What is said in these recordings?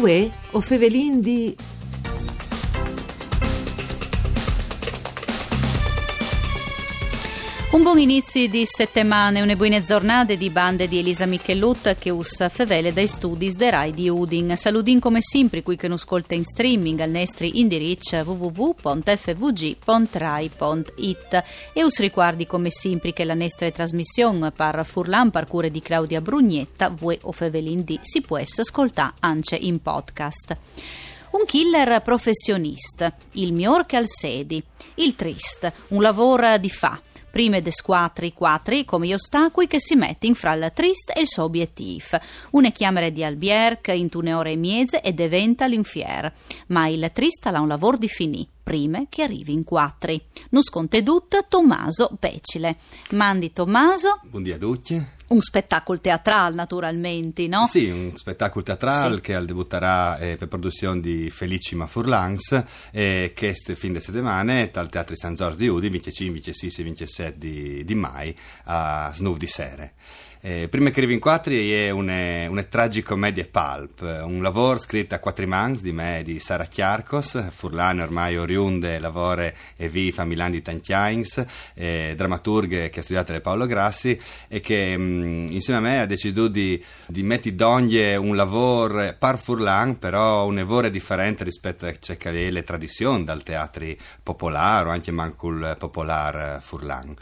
Uè, o fevelin di... Un buon inizio di settimane, une buone giornate di bande di Elisa Michellut che us fevele dai studi de Rai di Udin. Saludin come sempre qui che non ascolta in streaming al nostro indirizzo www.fvg.rai.it e us ricordi come sempre che la nostra trasmissione per Furlan per cure di Claudia Brugnetta, voi o fevelin di si può ascoltare anche in podcast. Un killer professionista, il mior che al sedi, il trist, un lavoro di fa prime de squatri quattri come ostacoli che si mettono fra il trist e il suo obiettivo. Una chiamere di albierc in tune ore e mieze e diventa l'infier. Ma il trist ha un lavoro di finì prime che arrivi in quattri. Non sconte tut Tommaso Pecile. Mandi Tommaso. Buongiorno a tutti. Un spettacolo teatrale, naturalmente, no? Sì, un spettacolo teatrale sì. che debutterà eh, per produzione di Felicima Furlans eh, che este fin de settimana al Teatro San Giorgio di Udi, 25, 26 e 27 di, di mai a Snuv di Sere. Eh, prima che arrivi in quattri è una, una tragicommedia pulp, un lavoro scritto a quattro mans di me di Sara Chiarcos, furlano ormai oriunde, lavora e vive a Milano di Tantiains, eh, drammaturghe che ha studiato le Paolo Grassi e che mh, mm, insieme a me ha deciso di, di mettere d'ogni un lavoro par furlan, però un lavoro differente rispetto a ciò che è le tradizioni dal teatro popolare o anche manco il popolare furlan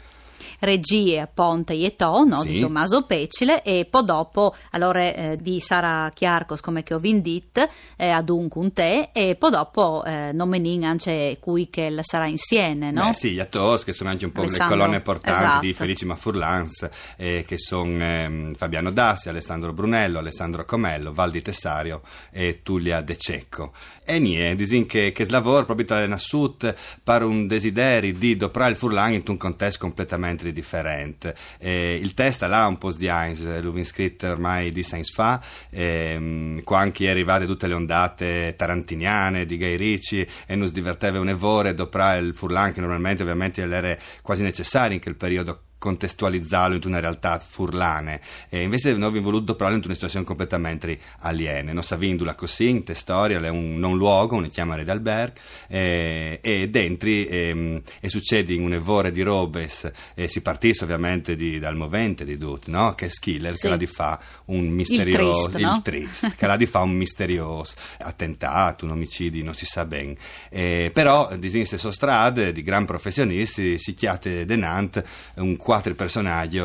regie a Ponte e To, no? Sì. di Tommaso Pecile e poi dopo allora, eh, di Sara Chiarcos come che ho vindit eh, ad un te e poi dopo eh, non menin anche cui che sarà insieme no? Beh, sì, gli attori che sono anche un po' Alessandro, le colonne portanti esatto. di Felicima Furlans eh, che sono ehm, Fabiano Dassi, Alessandro Brunello, Alessandro Comello, Valdi Tessario e Tullia De Cecco e niente, disin che, che lavoro proprio tra le Nassut per un desiderio di doprare il Furlan in un contesto completamente differente. Eh, il test là un po' di Heinz, l'ho scritto ormai di Sainz fa, ehm, qua anche arrivate tutte le ondate tarantiniane di Gai Ricci e non si diverteva un evore doprare il Furlan che normalmente ovviamente era quasi necessario in quel periodo contestualizzarlo in una realtà furlane e invece noi abbiamo voluto provarlo in una situazione completamente aliena non sapendo così in te storia è un non luogo una chiamare d'alberg eh, e dentro eh, e succede in un'evore di robes e si partisse ovviamente di, dal movente di Dut no? che è Skiller sì. che la di fa un misterioso il trist, no? il trist che la di fa un misterioso attentato un omicidio non si sa bene eh, però di stesso strade di gran professionisti si chiate denant un quattro personaggi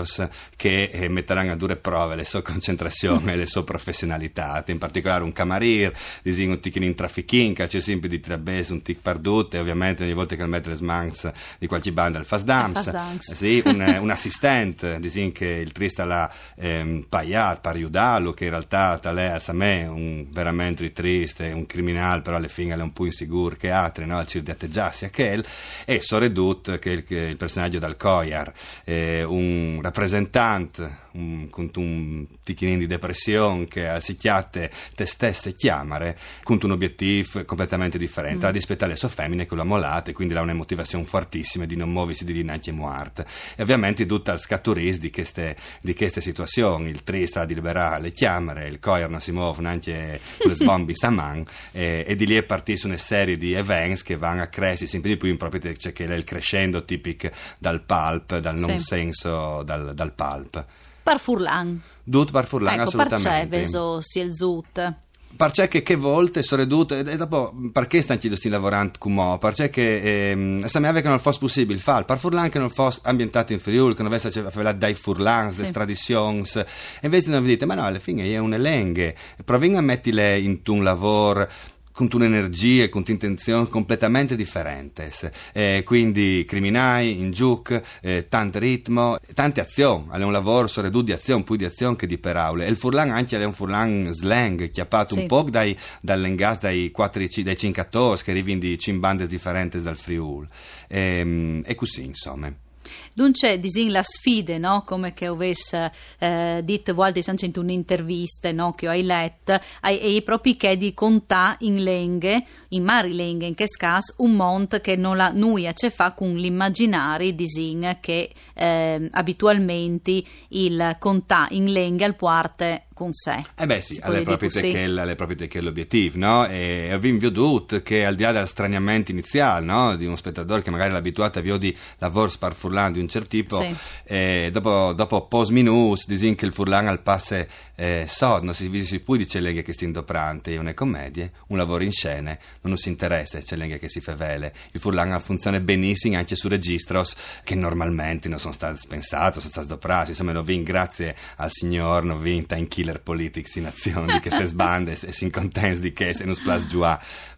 che eh, metteranno a dure prove le sue concentrazioni e le sue professionalità, in particolare un camerier, un tic in trafficking, c'è sempre di trabese, un tic perdute, ovviamente ogni volta che il mettere smans di qualche banda il fast dance, dance. sì, un, un assistente, disin che il trista l'ha ehm, paiato, per aiutarlo, che in realtà tale a me un veramente triste, un criminale, però alle fine è un po' insicuro che altri, no? al circo di atteggiarsi a quel, e Soredut, che è il, che il personaggio dal Coyar, eh, eh, un rappresentante un, con un ticchinin di depressione che si chiate te stesse chiamare con un obiettivo completamente differente, mm. a rispettare le sue femmine che lo ammolate, quindi ha una motivazione fortissima di non muoversi di a morte. E ovviamente tutta il scaturis di queste, di queste situazioni, il triste a liberare le chiamare, il coir non si muove neanche le sbombi saman, e, e, di lì è partita una serie di events che vanno a crescere sempre di più in proprio c'è che è il crescendo tipico dal pulp, dal non. Senso dal, dal pulp. Per Furlan. Dut per Furlan, ecco, assolutamente. Perché veso si è il zut. Perché che, che volte sono redute e dopo perché stanno sti lavorando come perché che ehm, sapeva che non fosse possibile fare per Furlan che non fosse ambientato in Friuli che non avesse fatto dai Furlan sì. tradizioni e invece non vi dite ma no alla fine è un elenghe proviamo a metterle in un lavoro con un'energia, con un'intenzione completamente differente. Eh, quindi criminali, in giuc, eh, tanto ritmo, tante azioni. È un lavoro su di azione, più di azione che di per aule. E il furlan anche è un furlan slang, chiappato sì. un po' dai, dall'engas, dai, 4, dai 5 attori che arrivano di cimbande differenti dal Friul. E, ehm, e così, insomma. Dunque, disin la sfide, no? come che avesse eh, detto volte in un'intervista no? che ho letto, è proprio che di contà in lenghe, in mari lenghe, in che scas, un monte che non la nuia ce fa con l'immaginario disin che eh, abitualmente il contà in lenghe al parte con sé. Eh beh sì, alle proprie che alle proprie che l'obiettivo, no? E abbiamo veduto che al di là del straniamento iniziale, no? Di uno spettatore che magari è abituato a vedere lavoro sparfurlando di un certo tipo, Sì. eh, dopo, dopo post minus, dicono che il furlan al passe eh, so, non si, si può dire che sti indoprante, una commedia, un lavoro in scene, non si interessa, c'è l'enghe che si fa vele. Il furlan funziona benissimo anche su registros che normalmente non sono stati pensati, sono stati doprati, insomma, non vin grazie al signor, non vinta in killer politics in azione di queste sbande e si incontens di che se non splas giù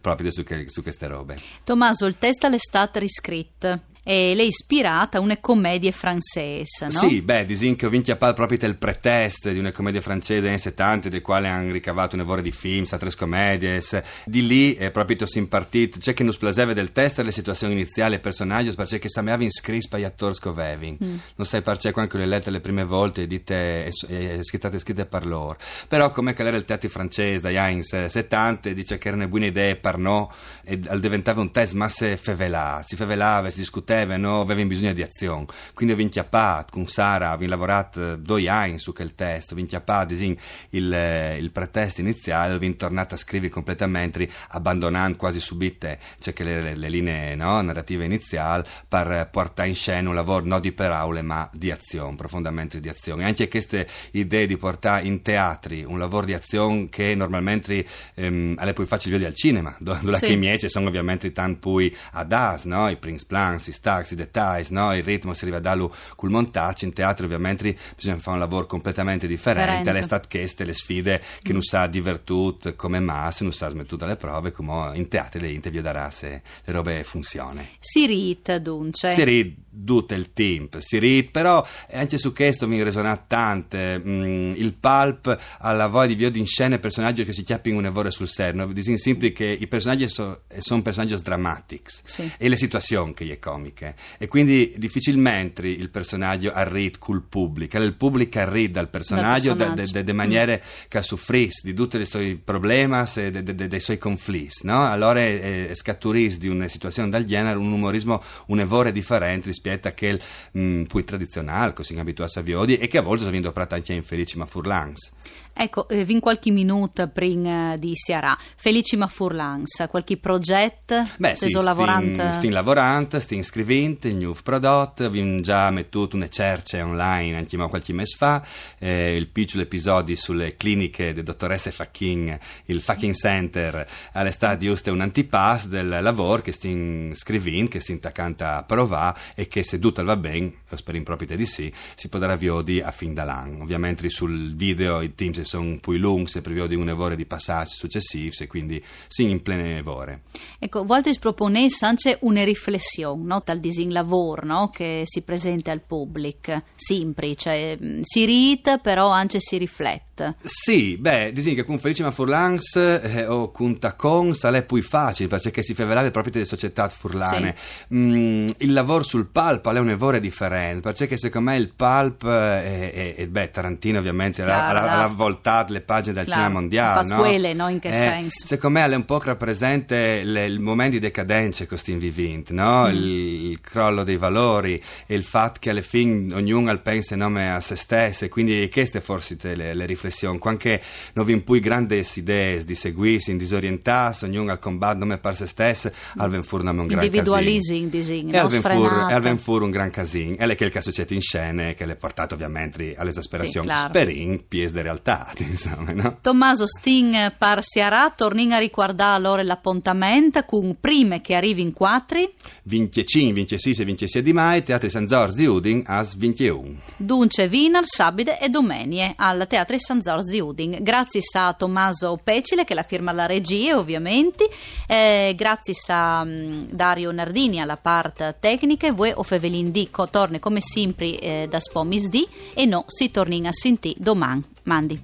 proprio su, che- su queste robe. Tommaso, il testo stato riscritto e l'è ispirata a una commedia francese, no? Sì, beh, disin che ho vinto a pal proprio del pretest di una commedia francese anni 70, dei quali hanno ricavato un lavoro di film, sa tre commedie. Di lì è proprio si impartit, c'è che non splaseve del test le situazioni iniziali e personaggi, perché che sameava in scrispa gli attori scovevin. Non sai perché quando le lette le prime volte e dite e, e, scritte scritte per loro. Però come che era il teatro francese dagli anni 70, dice che erano buone idee per no e al- diventava un test ma se fevelà, si fevelava, si discuteva, no, aveva bisogno di azione. Quindi ho vinchiappato con Sara, abbiamo lavorato eh, due anni su quel test, ho vinchiappato disin, il, eh, il pretest iniziale, ho tornato a scrivere completamente, abbandonando quasi subite cioè le, le- linee no, narrative iniziali per portare in scena un lavoro non di paraule ma di azione, profondamente di azione. Anche queste idee di portare in teatri un lavoro di azione che normalmente ehm, alle poi vedere al cinema, dove Sì. che ci sono ovviamente tanti poi ad as, no? i Prince Plans, i stacks, i dettagli, no? il ritmo si arriva da lui col montaggio, in teatro ovviamente bisogna fare un lavoro completamente differente, state queste le sfide che non sa divertut come masse, non sa smettuta le prove, come in teatro le interview darà se le robe funzionano. Si rita, dunque. Si ride tutto il tempo, si ride, però anche su questo mi resona tante. mm, il pulp ha la voglia di via in scena i personaggi che si chiappano un lavoro sul serio. Disin sempre che i personaggi sono personaggi drammatici Sì. e le situazioni che è comiche. E quindi difficilmente il personaggio arriva col pubblico, il pubblico arriva dal personaggio, Dal personaggio. de, de, de maniere che soffrisce di tutti i suoi problemi e de- de- de- dei suoi conflitti. No? Allora eh, scaturisce di una situazione del genere un umorismo un evore differente rispetto a quel mh, più tradizionale, così abituato a Viodi e che a volte sono doprato anche in Felici ma Furlans. Ecco, eh, vin qualche minuto prima di Siarà. Felicima Furlans, qualche progetto? Beh, sì, stin, lavorante? stin lavorando, stin scrivendo il new prodotto, abbiamo già mettuto una cerce online anche ma qualche mese fa, eh, il piccolo episodio sulle cliniche delle dottoresse Fachin, il Fucking Center, all'estate giusto è un antipass del lavoro che stin scrivendo, che stin attaccando a provare e che se tutto va bene, spero in proprio di sì, si potrà viodi a fin dall'anno. Ovviamente sul video i team sono più lunghi, se prevede un evore di passaggi successivi e quindi si in plene evore. Ecco, volte proponesse anche una riflessione no? dal disin lavoro no? che si presenta al pubblico, sempre, cioè mh, si rita però anche si riflette. Sì, beh, dici che con Felicima Furlans eh, o con Tacon sale più facile perché si fa velare proprio delle società furlane. Mm, il lavoro sul pulp è un lavoro differente perché secondo me il pulp eh, è, è- beh, Tarantino ovviamente ha, no. Ha voltato le pagine del Claro, cinema mondiale. no? quelle, no? In che Eh, senso? Secondo me è un po' rappresente le- il momento di decadenza che stiamo vivendo, no? Mm. il, il crollo dei valori il fatto che alla fine ognuno al pensa in nome a se stesso e quindi queste forse le, le riflessioni, anche non vi poi grandi idee di seguirsi, in disorientarsi, ognuno al combattere nome per se stesso, al ven fur nome un gran casino. Individualising, E al ven fur, Sfrenata. e al ven fur un gran casino, e le che il che succede in scene che le portato ovviamente all'esasperazione, Sì, claro. sperin, pies de realtà, insomma, no? Tommaso Sting par Siarà tornin a riguardare allora l'appuntamento con prime che arrivi in quattri, 25, 26 e 27 di mai, Teatri San Giorgio di Udin, as 21. dunque Vinar, Sabide e Domenie al Teatro San Giorgio di Udin. Grazie a Tommaso Pecile che la firma la regia ovviamente, eh, grazie a mm, Dario Nardini alla parte tecnica voi o Fevelin D torna come sempre eh, da Spomis D e no si torna a sentire domani. Mandi.